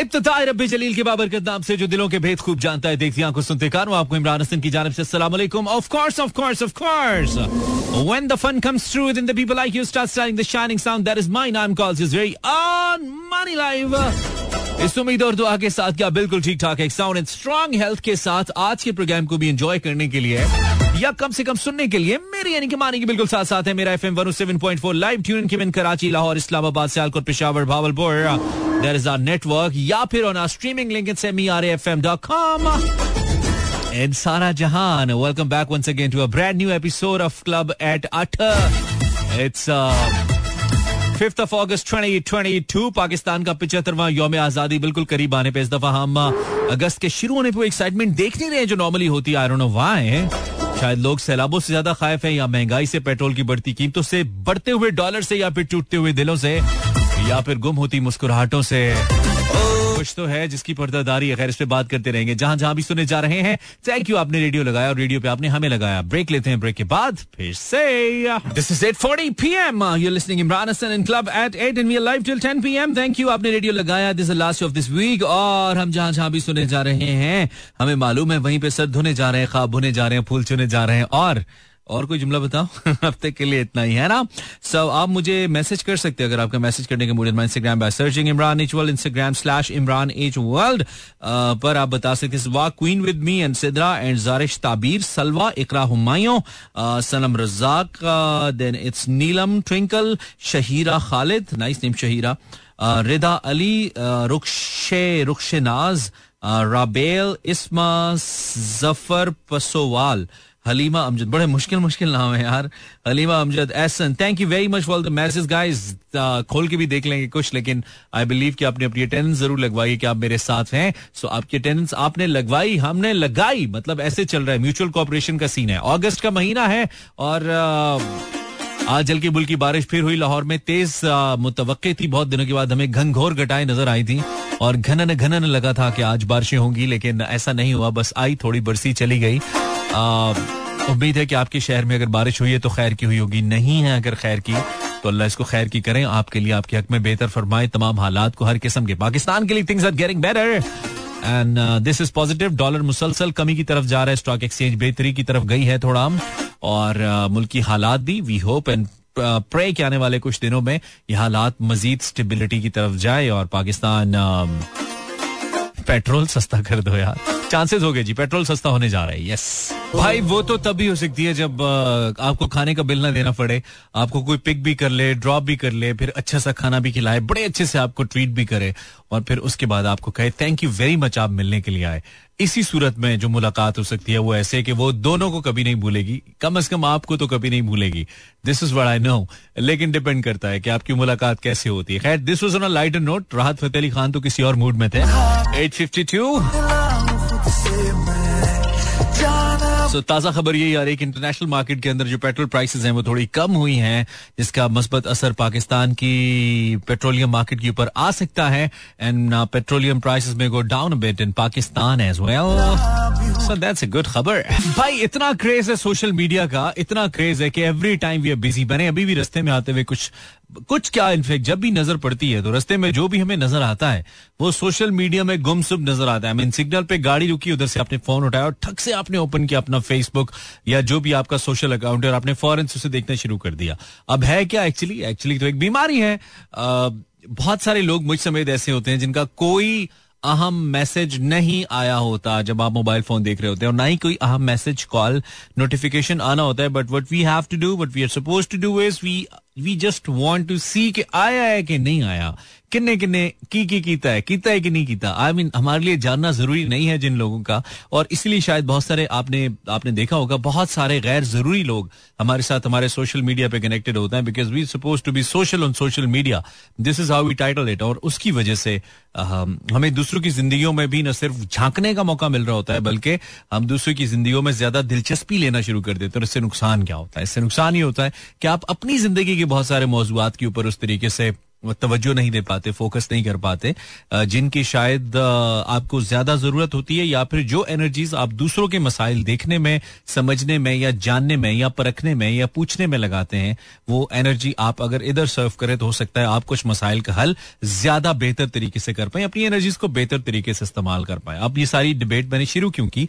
इब्तदाई रब्बी जलील के बाबरकत नाम से जो दिलों के भेद खूब जानता है, देखती आँखों सुनते कानों, आपको इमरान हसन की जानब से वालेकुम। Of course of course of course when the fun comes through then the people like you start starting the shining sound that is my नाम calls is very on money live इस उम्मीद और दुआ के साथ क्या बिल्कुल ठीक ठाक है साउंड एंड स्ट्रॉन्ग हेल्थ के साथ आज के प्रोग्राम को भी एंजॉय करने के लिए या कम से कम सुनने के लिए मेरी यानी कि मानी की बिल्कुल साथ साथ है। मेरा एफएम 107.4 लाइव ट्यून के Karachi Lahore Islamabad Sialkot Peshawar Bahawalpur. There is our network या फिर on our streaming link it's emerfm.com and Sara Jahan. Welcome back once again to a brand new episode of Club at Atta. It's uh, fifth of August 2022 Pakistan का पिछहत्तरवा योम आज़ादी बिल्कुल करीब आने पे इस दफ़ा हम अगस्त के शुरू होने पे एक्साइटमेंट देख नहीं रहे जो नॉर्मली होती है। आई डोंट नो व्हाई शायद लोग सैलाबों से ज़्यादा खायफ हैं या महँगाई से पेट्रोल की बढ़ती कीमतों से, बढ़ते हुए डॉलर से या फिर टूटते हुए दिलों से, या फिर गुम होती मुस्कुराहटों से। कुछ तो है जिसकी पर्दादारी है खैर, इस पे बात करते रहेंगे। जहाँ जहाँ भी सुने जा रहे हैं थैंक यू आपने रेडियो लगाया और रेडियो पे आपने हमें लगाया। ब्रेक लेते हैं ब्रेक के बाद, फिर से this is 8:40 PM you listening Imran Hasan in club at 8 and we are live till 10 PM thank you आपने रेडियो लगाया this is last of this week और हम जहाँ जहाँ भी सुने जा रहे हैं, हमें मालूम है वहीं पे सर धोने जा रहे हैं खाब होने जा रहे हैं, फूल चुने जा रहे हैं और और कोई जुमला बताओ? हफ़्ते के लिए इतना ही है ना? सो so, आप मुझे मैसेज कर सकते हैं अगर आपका मैसेज करने के mood Instagram by searching Imran H World Instagram slash Imran H World पर आप बता सकते हैं walk queen with me and Sidra and Zarish Tabeer Salwa Iqra Humayun Sanam Razak then it's Neelam Twinkle Shaheera Khalid nice name Shaheera Rida Ali Rukhshe Rukhshe Naz Rabel Isma Zafar पसोवाल Halima Amjad. बड़े मुश्किल मुश्किल नाम है यार। Halima Amjad Ahsan thank you very much for the message guys खोल के भी देख लेंगे कुछ लेकिन आई बिलीव कि आपने अपनी अटेंडेंस ज़रूर लगवाई कि आप मेरे साथ हैं। सो so, आपकी अटेंडेंस आपने लगवाई हमने लगाई। मतलब ऐसे चल रहा है। म्यूचुअल कॉपरेशन का सीन है। ऑगस्ट का महीना है और आज हल्की बुल्की बारिश फिर हुई लाहौर में। तेज मुतव थी। बहुत दिनों के बाद हमें घनघोर घटाएँ नज़र आई थी और घनन घनन लगा था कि आज बारिशें होंगी, लेकिन ऐसा नहीं हुआ। बस आई थोड़ी बरसी चली गई। उम्मीद है कि आपके शहर में अगर बारिश हुई है तो खैर की हुई होगी। नहीं है अगर खैर की तो अल्लाह इसको खैर की करें। आपके लिए, आपके हक में बेहतर फरमाए तमाम हालात को हर किस्म के। पाकिस्तान के लिए things are getting better and this is positive dollar मुसलसल कमी की तरफ़ जा रहा है। स्टॉक एक्सचेंज बेहतरी की तरफ़ गई है थोड़ा। और मुल्क की हालात भी वी होप एंड प्रे के आने वाले कुछ दिनों में ये हालात मजीद स्टेबिलिटी की तरफ़ जाए और पाकिस्तान पेट्रोल सस्ता कर दो यार। चांसेस हो गए जी, पेट्रोल सस्ता होने जा रहा है यस भाई, वो तो तभी हो सकती है जब आपको खाने का बिल ना देना पड़े, आपको कोई पिक भी कर ले ड्रॉप भी कर ले, फिर अच्छा सा खाना भी खिलाए, बड़े अच्छे से आपको ट्रीट भी करे। और फिर उसके बाद आपको कहे थैंक यू वेरी मच आप मिलने के लिए आए। इसी सूरत में जो मुलाकात हो सकती है, वो ऐसे कि वो दोनों को कभी नहीं भूलेगी। कम अज कम आपको तो कभी नहीं भूलेगी। This is what I know लेकिन डिपेंड करता है कि आपकी मुलाकात कैसे होती है। खैर this was on lighter note Rahat Fateh Ali Khan तो किसी और मूड में थे। एट फिफ्टी टू सो ताज़ा खबर रही है कि इंटरनेशनल मार्केट के अंदर जो पेट्रोल प्राइसेस हैं, वो थोड़ी कम हुई हैं, जिसका मस्बत असर पाकिस्तान की पेट्रोलियम मार्केट के ऊपर आ सकता है एंड पेट्रोलियम प्राइसेस में go down bet in Pakistan as well so that's a good खबर. भाई, इतना क्रेज है सोशल मीडिया का, इतना क्रेज है कि every time we are busy बने, अभी भी रस्ते में आते हुए कुछ कुछ क्या, इनफेक्ट, जब भी नज़र पड़ती है तो रस्ते में जो भी हमें नज़र आता है, वो सोशल मीडिया में गुमसुम नज़र आता है। मीन सिग्नल पे गाड़ी रुकी, उधर से आपने फ़ोन उठाया और ठक से आपने ओपन किया अपना फेसबुक या जो भी आपका सोशल अकाउंट है और आपने फॉरन से उसे देखना शुरू कर दिया। अब है क्या एक्चुअली एक्चुअली तो एक बीमारी है। बहुत सारे लोग मुझ समेत ऐसे होते हैं जिनका कोई अहम मैसेज नहीं आया होता जब आप मोबाइल फ़ोन देख रहे होते हैं और ना ही कोई अहम मैसेज, कॉल नोटिफिकेशन आना होता है। But what we have to do what we are suppose to do is we we just want to see कि आया है कि नहीं आया। किन्ने किन्ने की की कीता है कीता है कि नहीं कीता। आई मीन हमारे लिए जानना ज़रूरी नहीं है जिन लोगों का। और इसलिए शायद बहुत सारे आपने आपने देखा होगा, बहुत सारे गैर ज़रूरी लोग हमारे साथ, हमारे सोशल मीडिया पे कनेक्टेड होते हैं because we suppose to be social on social media this is how we title it और उसकी वजह से हमें दूसरों की जिंदगियों में भी न सिर्फ़ झांकने का मौका मिल रहा होता है, बल्कि हम दूसरों की जिंदगियों में ज़्यादा दिलचस्पी लेना शुरू कर देते हैं। और इससे नुकसान क्या होता है? इससे नुकसान ये होता है कि आप अपनी ज़िंदगी बहुत सारे मौजूद के ऊपर उस तरीके से तवज्जो नहीं दे पाते फोकस नहीं कर पाते जिनकी शायद आपको ज़्यादा ज़रूरत होती है या फिर जो एनर्जीज आप दूसरों के मसाइल देखने में, समझने में या जानने में या परखने में या पूछने में लगाते हैं, वो एनर्जी आप अगर इधर सर्व करें तो हो सकता है आप कुछ मसाइल का हल ज़्यादा बेहतर तरीके से कर पाए, अपनी एनर्जीज को बेहतर तरीके से इस्तेमाल कर पाए। अब ये सारी डिबेट मैंने शुरू क्यों की?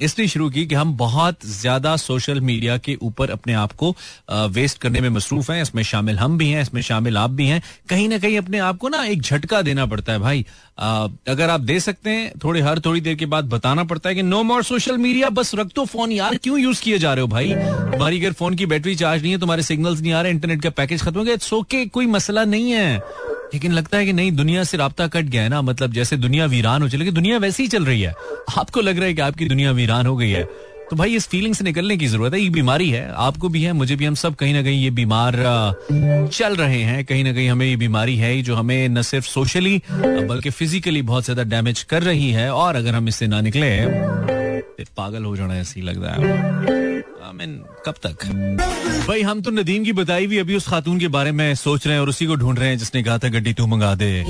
इसलिए शुरू की कि हम बहुत ज़्यादा सोशल मीडिया के ऊपर अपने आप को वेस्ट करने में मसरूफ हैं, इसमें शामिल हम भी हैं, इसमें शामिल आप भी हैं कहीं ना कहीं अपने आप को ना एक झटका देना पड़ता है भाई। आ, अगर आप दे सकते हैं थोड़े हर थोड़ी देर के बाद बताना पड़ता है कि नो मोर सोशल मीडिया बस रख दो फ़ोन यार क्यों यूज़ किए जा रहे हो भाई? तुम्हारी अगर फ़ोन की बैटरी चार्ज नहीं है तुम्हारे सिग्नल्स नहीं आ रहे इंटरनेट का पैकेज खत्म हो गया सो के कोई मसला नहीं है। लेकिन लगता है कि नहीं दुनिया से रबता कट गया है ना मतलब जैसे दुनिया वीरान हो चली दुनिया वैसी ही चल रही है। आपको लग रहा है कि आपकी दुनिया वीरान हो गई है। तो भाई, इस फीलिंग से निकलने की ज़रूरत है। ये बीमारी है। आपको भी है, मुझे भी, हम सब कहीं ना कहीं ये बीमार चल रहे हैं। कहीं ना कहीं हमें ये बीमारी है जो हमें न सिर्फ़ सोशली बल्कि फिजिकली बहुत ज़्यादा डैमेज कर रही है। और अगर हम इससे ना निकले पागल हो जाना ऐसी लग रहा है। कब तक? भाई, हम तो नदीम की बताई भी अभी उस खातून के बारे में सोच रहे हैं और उसी को ढूंढ रहे हैं, जिसने कहा था, गड्डी तू मंगा दे।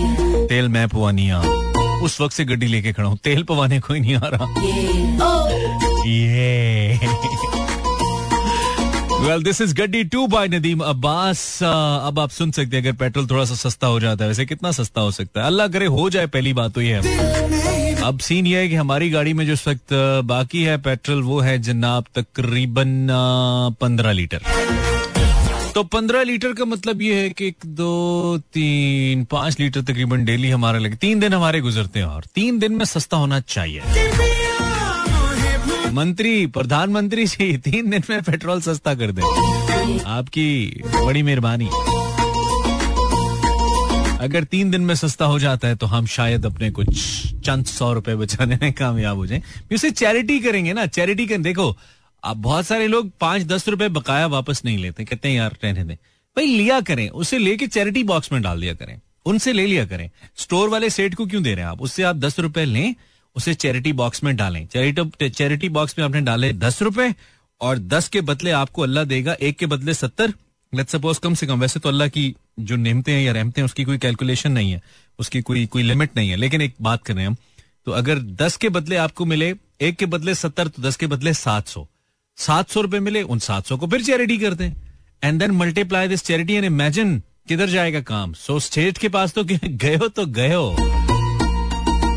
तेल मैं पुआनिया उस वक्त से गड्डी लेके खड़ा हूँ। तेल पवाने कोई नहीं आ रहा। Well this is gaddi two by Nadeem Abbas अब आप सुन सकते हैं, अगर पेट्रोल थोड़ा सा सस्ता हो जाता है, वैसे कितना सस्ता हो सकता है? अल्लाह करे हो जाए, पहली बात तो ये है। अब सीन ये है कि हमारी गाड़ी में जो इस वक्त बाकी है पेट्रोल, वो है जनाब तकरीबन पंद्रह लीटर। तो पंद्रह लीटर का मतलब ये है कि एक, दो, तीन, पाँच लीटर तकरीबन डेली हमारा लगे। तीन दिन हमारे गुजरते हैं और तीन दिन में सस्ता होना चाहिए। मंत्री, प्रधानमंत्री जी, तीन दिन में पेट्रोल सस्ता कर दे आपकी बड़ी मेहरबानी। अगर तीन दिन में सस्ता हो जाता है तो हम शायद अपने कुछ चंद सौ रुपए बचाने में कामयाब हो जाए। उसे चैरिटी करेंगे ना, चैरिटी कर। देखो, आप बहुत सारे लोग पाँच दस रुपए बकाया वापस नहीं लेते, कहते हैं, यार, रहने दें। भाई, लिया करें, उसे लेके चैरिटी बॉक्स में डाल दिया करें, उनसे ले लिया करें। स्टोर वाले सेठ को क्यों दे रहे हैं आप? उससे आप दस रुपए लें उसे चैरिटी बॉक्स में डालें। चैरिटी बॉक्स में आपने डाले दस रुपए और दस के बदले आपको अल्लाह देगा एक के बदले सत्तर। लेट सपोज़ कम से कम वैसे तो अल्लाह की जो नियमते हैं या रहमते हैं उसकी कोई कैलकुलेशन नहीं है। उसकी कोई कोई लिमिट नहीं है। लेकिन एक बात करें हम तो अगर दस के बदले आपको मिले एक के बदले सत्तर तो दस के बदले सात सौ। सात सौ रुपए मिले उन सात सौ को फिर चैरिटी कर दें and then multiply this charity and imagine किधर जाएगा काम। सो so, स्टेट के पास तो गए हो तो गए हो।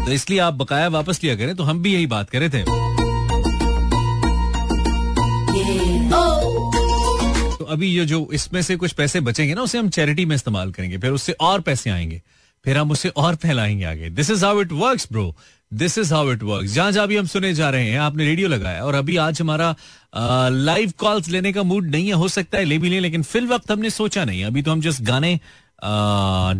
तो इसलिए आप बकाया वापस लिया करें तो हम भी यही बात करे थे। तो अभी ये जो इसमें से कुछ पैसे बचेंगे ना, उसे हम चैरिटी में इस्तेमाल करेंगे, फिर उससे और पैसे आएँगे, फिर हम उसे और फैलाएँगे आगे। This is how it work bro this is how it work जहाँ जहाँ भी हम सुने जा रहे हैं, आपने रेडियो लगाया, और अभी आज हमारा लाइव कॉल्स लेने का मूड नहीं है, हो सकता है ले भी लें, लेकिन फिल वक्त हमने सोचा नहीं। अभी तो हम जस्ट गाने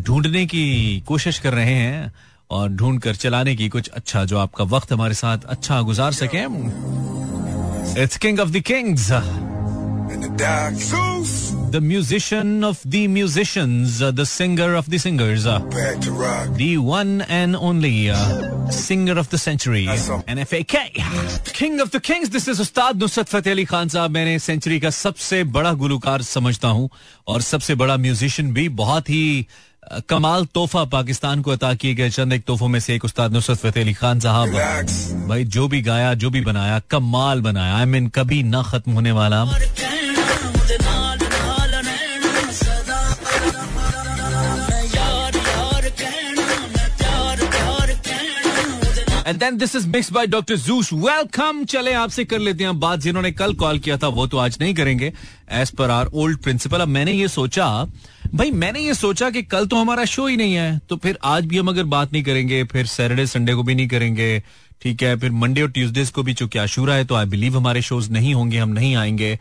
ढूँढने की कोशिश कर रहे हैं। और ढूंढ कर चलाने की कुछ अच्छा जो आपका वक्त हमारे साथ अच्छा गुजार सके it's king of the kings the musician of the musicians, uh, the singer of the singers, uh, the one and only uh, singer of the century, NFAK, king of the kings. This is उस्ताद नुसरत फतेह अली खान साहब मैंने century का सबसे बड़ा गुलकार समझता हूँ और सबसे बड़ा म्यूजिशियन भी बहुत ही कमाल तोहफा पाकिस्तान को अता किए गए चंद एक तोहफों में से एक उस्ताद नुसरत फतेह अली खान साहब। भाई जो भी गाया जो भी बनाया कमाल बनाया। आई मीन कभी ना खत्म होने वाला। And then this is mix by doctor juice welcome चले आपसे कर लेते हैं बात। जिन्होंने कल कॉल किया था वो तो आज नहीं करेंगे as per are old principal अब मैंने ये सोचा भाई, मैंने ये सोचा कि कल तो हमारा शो ही नहीं है तो फिर आज भी हम अगर बात नहीं करेंगे, फिर सैटरडे संडे को भी नहीं करेंगे, ठीक है, फिर मंडे और ट्यूसडेज को भी चूँकि आशूरा है तो आई बिलीव हमारे शोज़ नहीं होंगे, हम नहीं आएँगे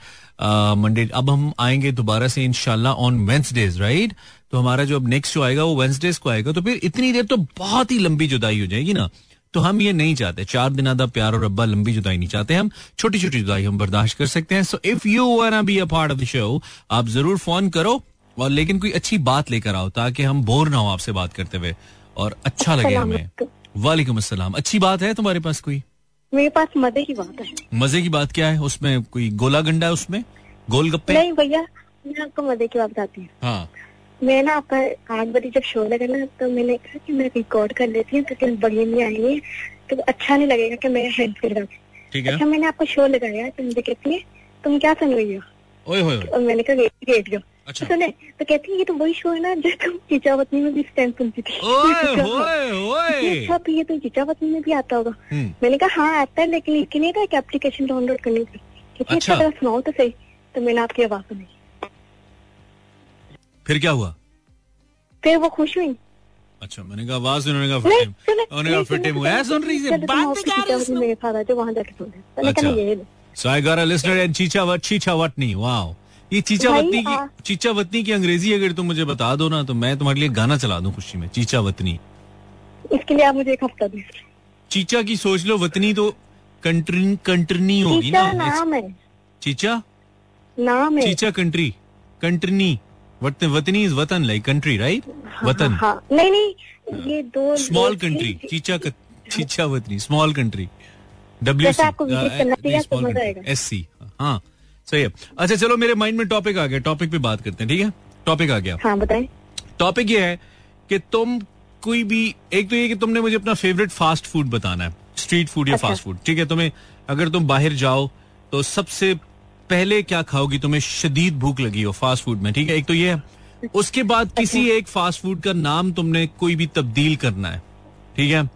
मंडे अब हम आएँगे दोबारा से इनशाला ऑन वेंसडेज राइट तो हमारा जो अब नेक्स्ट शो आएगा, वो वेंसडेज को आएगा तो फिर इतनी देर तो बहुत ही लंबी जुदाई हो जाएगी ना? तो हम ये नहीं चाहते, चार दिन आधा प्यार और अब्बा लंबी जुदाई नहीं चाहते हम छोटी छोटी जुदाई हम बर्दाश्त कर सकते हैं so if you wanna be a part of the show आप ज़रूर फ़ोन करो और लेकिन कोई अच्छी बात लेकर आओ ताकि हम बोर ना हो आपसे बात करते हुए। और अच्छा लगे हमें। वालेकुम। अस्सलाम। अच्छी बात है तुम्हारे पास कोई? मेरे पास मज़े की बात है। मज़े की बात क्या है? उसमें कोई गोला गंडा है उसमें? गोल गप्पे? नहीं भैया मैं आपको मज़े की बात बताती हूँ। हाँ। मैं ना आपका आठ बजे जब शो लगा ना तो मैंने कहा कि मैं रिकॉर्ड कर लेती हूँ क्योंकि बगल में आएँगे तो अच्छा नहीं लगेगा कि मैं हेल्प कर रहा ठीक है। अच्छा मैंने आपका शो लगाया तो मुझे कहती है तुम क्या सुन रही हो? ओए होए। और मैंने कहा रेडियो अच्छा। सुने तो कहती है ये तो वही शो है ना जो तुम चीचावतनी में भी टाइम सुनती थी। ओए ये अच्छा तो ये तो चीचावतनी में भी आता होगा। हम्म, मैंने कहा हाँ आता है लेकिन इसके लिए था कि एप्लीकेशन डाउनलोड करनी थी। कितनी अच्छा। तरह सुनाओ तो सही तो मैंने आपकी आवाज़ सुनी। फिर क्या हुआ? फिर वो खुश हुई। अच्छा मैंने कहा आवाज़ उन्होंने कहा नहीं, उन्होंने कहा नहीं, फिर सुने, हुआ सुन रही है बात कर रही मेरे साथ आ जाओ वहाँ जाके सुन मैंने कहा अच्छा। ये लो। So I got a listener and Chichawat Chichawatni wow ये चीचावतनी भाई, की आ- चीचावतनी की अंग्रेज़ी अगर तुम मुझे बता दो ना तो मैं तुम्हारे लिए गाना चला दूँ खुशी में चीचावतनी। इसके लिए आप मुझे एक हफ़्ता दे चीचा की सोच लो वतनी तो कंट्री कंट्रनी होगी ना नाम है। चीचा? नाम है। चीचा कंट्री कंट्रनी। वतन वतनी इज़ वतन लाइक कंट्री राइट हाँ, वतन। हाँ नहीं नहीं ये दो स्मॉल कंट्री चीचा चीचा वतनी स्मॉल कंट्री डब्ल्यू सी आपको आएगा। एस सी हाँ। सही है। अच्छा चलो मेरे माइंड में टॉपिक आ गया। टॉपिक पे बात करते हैं ठीक है? टॉपिक आ गया। हाँ बताएँ। टॉपिक ये है कि तुम कोई भी एक तो ये कि तुमने मुझे अपना फेवरेट फास्ट फ़ूड बताना है। स्ट्रीट फ़ूड या अच्छा। फास्ट फ़ूड ठीक है? तुम्हें अगर तुम बाहर जाओ तो सबसे पहले क्या खाओगी? तुम्हें शदीद भूख लगी हो फास्ट फ़ूड में ठीक है? एक तो ये है। उसके बाद किसी एक फास्ट फ़ूड का नाम तुमने कोई भी तब्दील करना है ठीक है?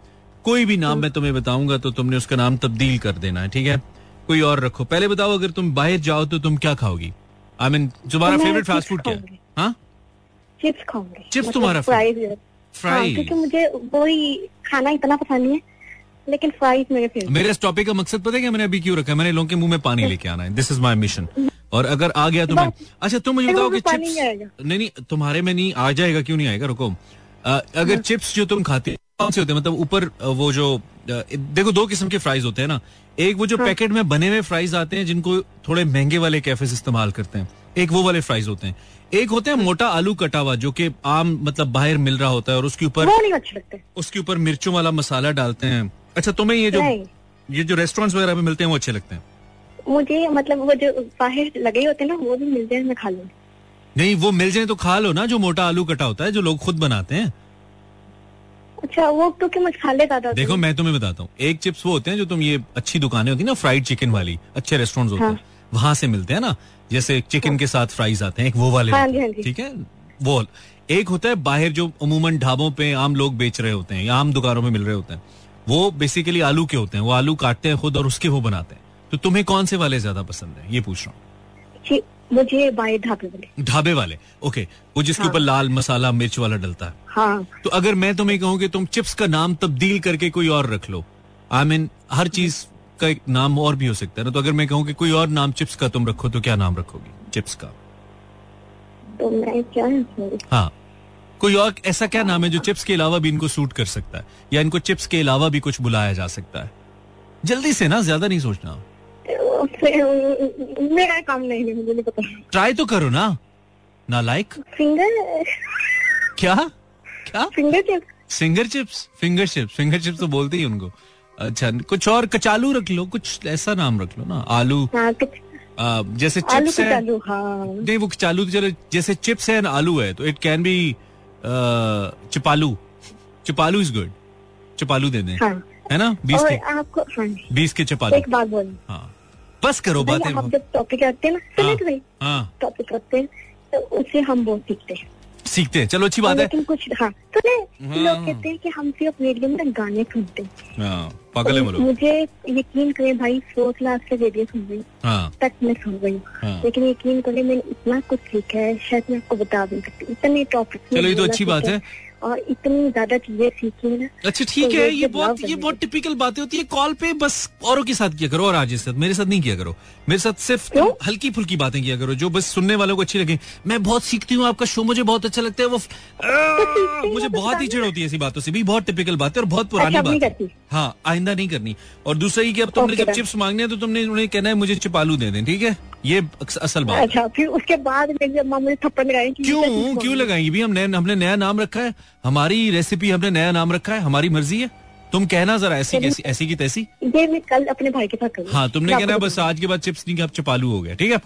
कोई भी नाम मैं तुम्हें बताऊँगा तो तुमने उसका नाम तब्दील कर देना है ठीक है? कोई और रखो। पहले बताओ अगर तुम बाहर जाओ तो तुम क्या खाओगी? आई मीन तुम्हारा फेवरेट फास्ट फ़ूड क्या है? हाँ? चिप्स खाऊँगी। Chips तुम्हारा फ्राइज हाँ। फ्राई क्योंकि मुझे वही खाना इतना पसंद नहीं है लेकिन फ्राइज मेरे फेवरेट मेरे इस टॉपिक का मकसद पता है क्या मैंने अभी क्यों रखा है? मैंने लोगों के मुँह में पानी लेके आना है। दिस इज़ माय मिशन और अगर आ गया तुम्हें अच्छा तुम मुझे बताओ कि चिप्स नहीं नहीं तुम्हारे में नहीं आ जाएगा क्यों नहीं आएगा? रुको। अगर चिप्स जो तुम खाते हो कौन से होते हैं मतलब ऊपर वो जो देखो दो किस्म के फ्राइज होते हैं ना। एक वो जो पैकेट में बने हुए फ्राइज आते हैं जिनको थोड़े महँगे वाले कैफेज इस्तेमाल करते हैं। एक वो वाले फ्राइज होते हैं। एक होते हैं मोटा आलू कटा हुआ जो कि आम मतलब बाहर मिल रहा होता है और उसके ऊपर अच्छे उसके ऊपर मिर्चों वाला मसाला डालते हैं। अच्छा तुम्हें ये जो ये जो रेस्टोरेंट्स वगैरह में मिलते हैं वो अच्छे लगते हैं? मुझे मतलब वो जो बाहर लगे होते हैं ना वो भी मिल जाए मैं खा लूँगी नहीं वो मिल जाए तो खा लो ना जो मोटा आलू कटा होता है जो लोग खुद बनाते हैं। अच्छा वो क्योंकि मसाले ज़्यादा होते देखो मैं तुम्हें बताता हूँ। एक चिप्स वो होते हैं जो तुम ये अच्छी दुकानें होती है ना फ्राइड चिकन वाली अच्छे रेस्टोरेंट्स होते हैं। वहाँ से मिलते हैं ना जैसे चिकन के साथ फ्राइज आते हैं एक वो वाले हाँ हैं, हाँ। ठीक है? वो एक होता है बाहर जो अमूमन ढाबों पे आम लोग बेच रहे होते हैं या आम दुकानों में मिल रहे होते हैं। वो बेसिकली आलू के होते हैं वो आलू काटते हैं खुद और उसके वो बनाते हैं। तो तुम्हें कौन से वाले ज़्यादा पसंद है? ये पूछ रहा हूँ। मुझे बाहर ढाबे वाले। ढाबे वाले? ओके वो जिसके ऊपर हाँ। लाल मसाला मिर्च वाला डलता है। हाँ। तो अगर मैं तुम्हें कहूँ कि तुम चिप्स का नाम तब्दील करके कोई और रख लो आई I मीन mean, हर चीज़ का एक नाम और भी हो सकता है ना तो अगर मैं कहूँ कि कोई और नाम चिप्स का तुम रखो तो क्या नाम रखोगी? चिप्स का। तो मैं क्या हाँ। कोई और ऐसा क्या नाम है जो चिप्स के अलावा भी इनको सूट कर सकता है? या इनको चिप्स के अलावा भी कुछ बुलाया जा सकता है? जल्दी से ना ज़्यादा नहीं सोचना। मेरा काम नहीं है मुझे नहीं पता। ट्राई तो करो ना। ना लाइक फिंगर क्या? क्या? Finger chips finger chips finger chips finger chips तो बोलते ही उनको। अच्छा कुछ और कचालू रख लो कुछ ऐसा नाम रख लो ना। आलू। हाँ आ, जैसे आलू चिप्स है। हाँ। नहीं वो चालू तो चलो जैसे चिप्स है एंड आलू है तो इट कैन बी चिपालू। चिपालू इज़ गुड चिपालू दे दें हाँ। है ना? बीस के। आपको हाँ। बीस के चिपालू। एक बात बोली। हाँ। बस करो बातें। आप जब टॉपिक रखते हैं ना तो हाँ टॉपिक रखते हैं तो उससे हम बहुत सीखते हैं। सीखते हैं। चलो अच्छी बात है। लेकिन कुछ हाँ सुने हाँ। लोग कहते हैं कि हम सिर्फ़ रेडियो में गाने सुनते हैं। हाँ पागल है मुझे यकीन करें भाई सौ क्लास से रेडियो सुन रही हाँ। तक मैं सुन रही हूँ। हाँ। लेकिन यकीन करें मैंने इतना कुछ सीखा है शायद मैं आपको बता नहीं सकती। इतने टॉपिक चलो, ये तो अच्छी बात है। और इतनी ज़्यादा चीज़ें सीखी ना अच्छा ठीक तो है ये बहुत ये बहुत टिपिकल बातें होती है। कॉल पे बस औरों के साथ किया करो और आज साथ मेरे साथ नहीं किया करो। मेरे साथ सिर्फ़ क्यों? हल्की फुल्की बातें किया करो जो बस सुनने वालों को अच्छी लगे। मैं बहुत सीखती हूँ आपका शो मुझे बहुत अच्छा लगता है वो आ, मुझे तो बहुत ही चिड़ होती है ऐसी बातों से भी बहुत टिपिकल बात है और बहुत पुरानी अच्छा, बात। है हाँ आइंदा नहीं करनी। और दूसरा ये कि अब तुमने जब चिप्स मांगने हैं तो तुमने उन्हें कहना है मुझे चिपालू दे दें ठीक है? ये असल बात अच्छा फिर उसके बाद मेरी अम्मा मुझे थप्पड़ लगाई क्यों? क्या लगाएँगी? भी हमने हमने नया नाम रखा है। हमारी रेसिपी हमने नया नाम रखा है। हमारी मर्ज़ी है। तुम कहना जरा ऐसी कैसी ऐसी की तैसी। ये मैं कल अपने भाई के साथ करूँगी। हाँ तुमने कहना है बस आज के बाद चिप्स नहीं कि अब चपालू हो गया ठीक है?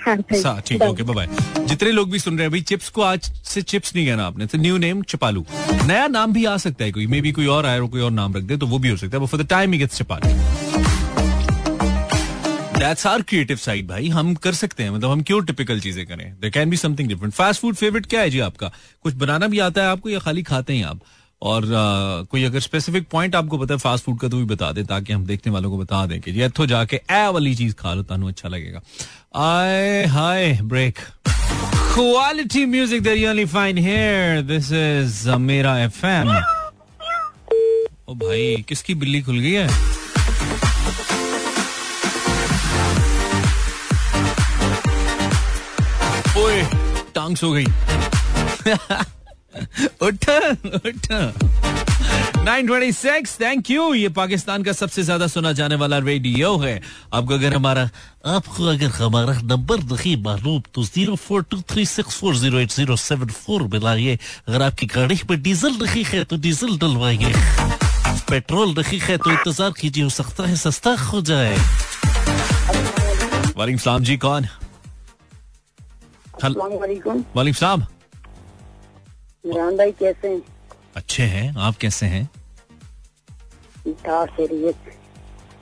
हाँ ठीक है ओके बाय जितने लोग भी सुन रहे हैं भाई चिप्स को आज से चिप्स नहीं कहना आपने तो न्यू नेम चपालू। नया नाम भी आ सकता है कोई मे बी कोई और और कोई और नाम रख दे तो वो भी हो सकता है for the time he gets चपालू। दैट्स आर क्रिएटिव साइड भाई। हम कर सकते हैं। मतलब हम क्यों टिपिकल चीज़ें करें? There can be something different fast food favourite क्या है जी आपका? कुछ बनाना भी आता है आपको या खाली खाते हैं आप? और uh, कोई अगर स्पेसिफिक पॉइंट आपको पता है फास्ट फ़ूड का तो भी बता दे ताकि हम देखने वालों को बता दें कि ये इतो जाके ए वाली चीज़ खा लो तानू अच्छा लगेगा। आए high break quality music that you only find here this is मेरा एफएम ओ भाई किसकी बिल्ली खुल गई है? टांग सो गई। उठ उठ। 926 थैंक यू ये पाकिस्तान का सबसे ज़्यादा सुना जाने वाला रेडियो है। आपको अगर हमारा, आपको अगर हमारा नंबर नहीं मालूम तो zero four two three six four zero eight zero seven four मिलाइए। अगर आपकी गाड़ी में डीजल नहीं है तो डीजल डलवाइए। पेट्रोल नहीं है तो इंतज़ार कीजिए, हो सकता है सस्ता हो जाए। वालेकुम जी कौन? वालेकुम वालेकुम सलाम इमरान भाई कैसे हैं अच्छे हैं आप कैसे हैं ठाक खैरियत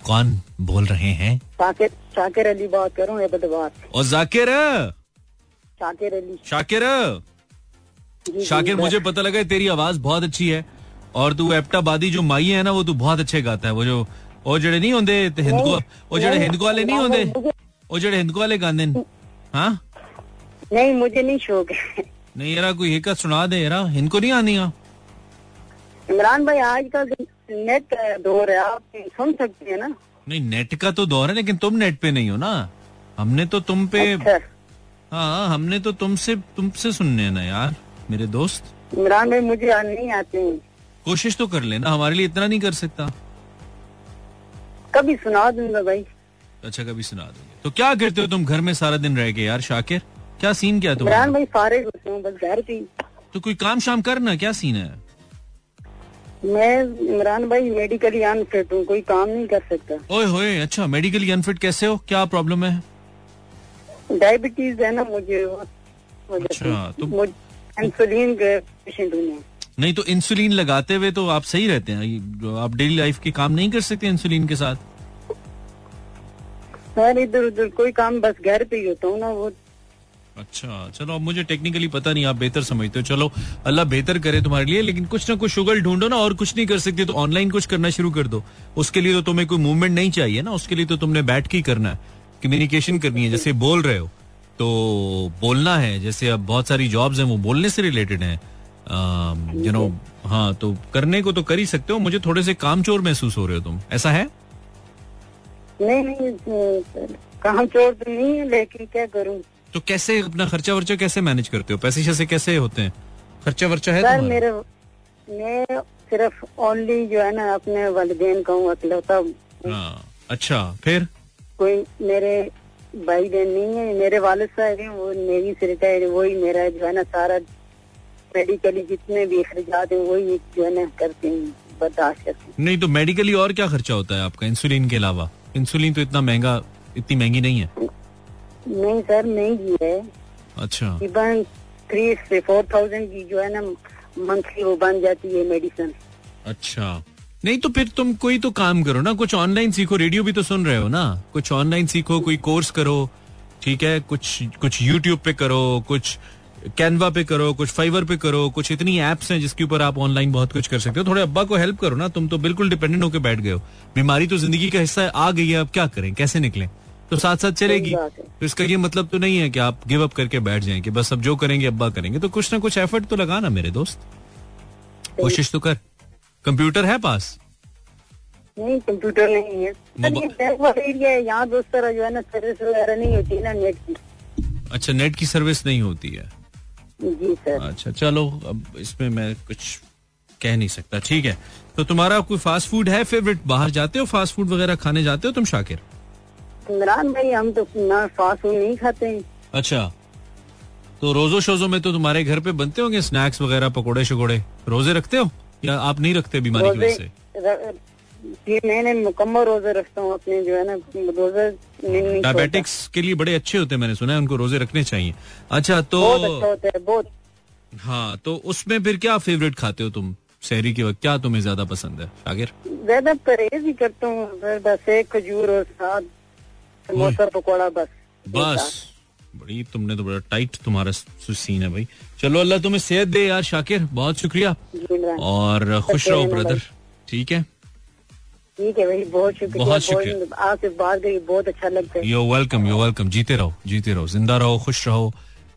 कौन बोल रहे हैं शाकिर शाकिर अली बात करूं एबदबाद और जाकिर शाकिर अली शाकिर जी, जी, शाकिर मैं- मुझे पता लगा है तेरी आवाज बहुत अच्छी है और तू एप्टाबादी जो माई है ना वो तू बहुत अच्छे गाता है वो जो ਉਹ ਜਿਹੜੇ ਨਹੀਂ ਹੁੰਦੇ ਤੇ ਹਿੰਦੂ ਉਹ ਜਿਹੜੇ ਹਿੰਦੂ वाले नहीं ਹੁੰਦੇ ਉਹ ਜਿਹੜੇ ਹਿੰਦੂ वाले गांदे ने हाँ नहीं मुझे नहीं शौक है। नहीं यार कोई एक सुना दे यार इनको नहीं आनी आ इमरान भाई आजकल नेट दौर है आप सुन सकते हैं ना। नहीं नेट का तो दौर है लेकिन तुम नेट पे नहीं हो ना। हमने तो तुम पे अच्छा। हाँ हमने तो तुमसे तुमसे सुनने ना यार मेरे दोस्त। इमरान भाई मुझे नहीं आते कोशिश तो कर लेना हमारे लिए इतना नहीं कर सकता। कभी सुना दूँगा भाई। अच्छा कभी सुना दूँगा। तो क्या करते हो तुम घर में सारा दिन रह के यार शाकिर? क्या सीन क्या तुम्हारा? भाई फारिग हूँ बस घर ही। तो कोई काम शाम करना क्या सीन है? मैं इमरान भाई मेडिकली अनफिट हूँ कोई काम नहीं कर सकता। ओए होए अच्छा मेडिकली अनफिट कैसे हो? क्या प्रॉब्लम है? डायबिटीज़ है ना मुझे। अच्छा, तो- इंसुलिन पेशेंट हूँ नहीं तो इंसुलिन लगाते हुए तो आप सही रहते हैं। आप डेली लाइफ के काम नहीं कर सकते इंसुलिन के साथ? सर इधर उधर कोई काम बस घर पे ही होता हूँ ना वो अच्छा चलो, अब मुझे टेक्निकली पता नहीं, आप बेहतर समझते हो। चलो, अल्लाह बेहतर करे तुम्हारे लिए, लेकिन कुछ ना कुछ शुगर ढूंढो ना, और कुछ नहीं कर सकते तो ऑनलाइन कुछ करना शुरू कर दो। उसके लिए तो तुम्हें कोई मूवमेंट नहीं चाहिए ना, उसके लिए तो तुमने बैठ के करना है। कम्युनिकेशन करनी है, जैसे बोल रहे हो तो बोलना है, जैसे अब बहुत सारी जॉब्स हैं, वो बोलने से रिलेटेड हैं। यू नो हाँ तो करने को तो कर ही सकते हो, मुझे थोड़े से काम चोर महसूस हो रहे हो तुम। ऐसा है? नहीं नहीं काम चोर तो नहीं है, लेकिन क्या करूँ? तो कैसे अपना खर्चा वर्चा कैसे मैनेज करते हो? पैसे शैसे कैसे होते हैं? खर्चा वर्चा है सर मेरे मैं सिर्फ़ ओनली जो है ना अपने वालदेन का हूँ अकेलौता हाँ। अच्छा फिर? कोई मेरे भाई बहन नहीं है मेरे वालिद साहब हैं वो नेवी से रिटायर वही मेरा जो है ना सारा मेडिकली जितने भी अखराज हैं वही जो है ना करते हैं बर्दाश्त करते हैं। नहीं तो मेडिकली और क्या खर्चा होता है आपका इंसुलिन के अलावा? इंसुलिन तो इतना महँगा इतनी महँगी नहीं है। नहीं सर नहीं की है। अच्छा। थ्री से फोर थाउज़ेंड की जो है ना मंथली वो बन जाती है मेडिसिन अच्छा। नहीं तो फिर तुम कोई तो काम करो ना कुछ ऑनलाइन सीखो रेडियो भी तो सुन रहे हो ना। कुछ ऑनलाइन सीखो कोई कोर्स करो ठीक है? कुछ कुछ यूट्यूब पे करो कुछ कैनवा पे करो कुछ फाइवर पे करो कुछ इतनी एप्स हैं जिसके ऊपर आप ऑनलाइन बहुत कुछ कर सकते हो। थोड़े अब्बा को हेल्प करो ना तुम तो बिल्कुल डिपेंडेंट होकर बैठ गए हो। बीमारी तो ज़िंदगी का हिस्सा आ गई है अब क्या करें? कैसे निकलें? तो साथ साथ चलेगी। तो इसका ये मतलब तो नहीं है कि आप गिव अप करके बैठ जाएँ कि बस अब जो करेंगे अब्बा करेंगे। तो कुछ ना कुछ एफर्ट तो लगाना मेरे दोस्त। कोशिश तो कर। कंप्यूटर है पास? नहीं कंप्यूटर नहीं है। सर, मोबा- ये बैंक वाला एरिया है। यहाँ दोस्त तरह जो है ना सर्विस वगैरह नहीं होती है ना नेट की। अच्छा नेट की सर्विस नहीं होती है। जी सर अच्छा चलो अब इसमें मैं कुछ कह नहीं सकता। ठीक है। तो तुम्हारा कोई फास्ट फ़ूड है फेवरेट बाहर जाते हो फास्ट फ़ूड वगैरह खाने जाते हो तुम शाकिर? इमरान भाई हम तो ना फास्ट फ़ूड नहीं खाते हैं। अच्छा। तो रोजो शोजो में तो तुम्हारे घर पे बनते होंगे स्नैक्स वगैरह पकोड़े शकोड़े? रोज़े रखते हो? या आप नहीं रखते बीमारी की वजह से? मैंने मुकम्मल रोज़े रखता हूँ अपने जो है ना रोज़े। डायबिटिक्स के लिए बड़े अच्छे होते हैं मैंने सुना है उनको रोज़े रखने चाहिए। अच्छा तो बहुत अच्छा होता है बहुत। हाँ तो उसमें फिर क्या फेवरेट खाते हो तुम? शहरी के वक्त क्या तुम्हें ज़्यादा पसंद है? शागिर? ज़्यादा परहेज ही करता हूँ बस एक खजूर और साथ समोसा पकौड़ा बस। बस। बड़ी तुमने तो बड़ा टाइट तुम्हारा सीन है भाई। चलो अल्लाह तुम्हें सेहत दे यार शाकिर बहुत शुक्रिया। और खुश रहो ब्रदर ठीक है? ठीक है भाई बहुत शुक्रिया। बहुत शुक्रिया। आपसे बात करके बहुत अच्छा लगता है। यो वेलकम यो वेलकम जीते रहो जीते रहो। ज़िंदा रहो खुश रहो।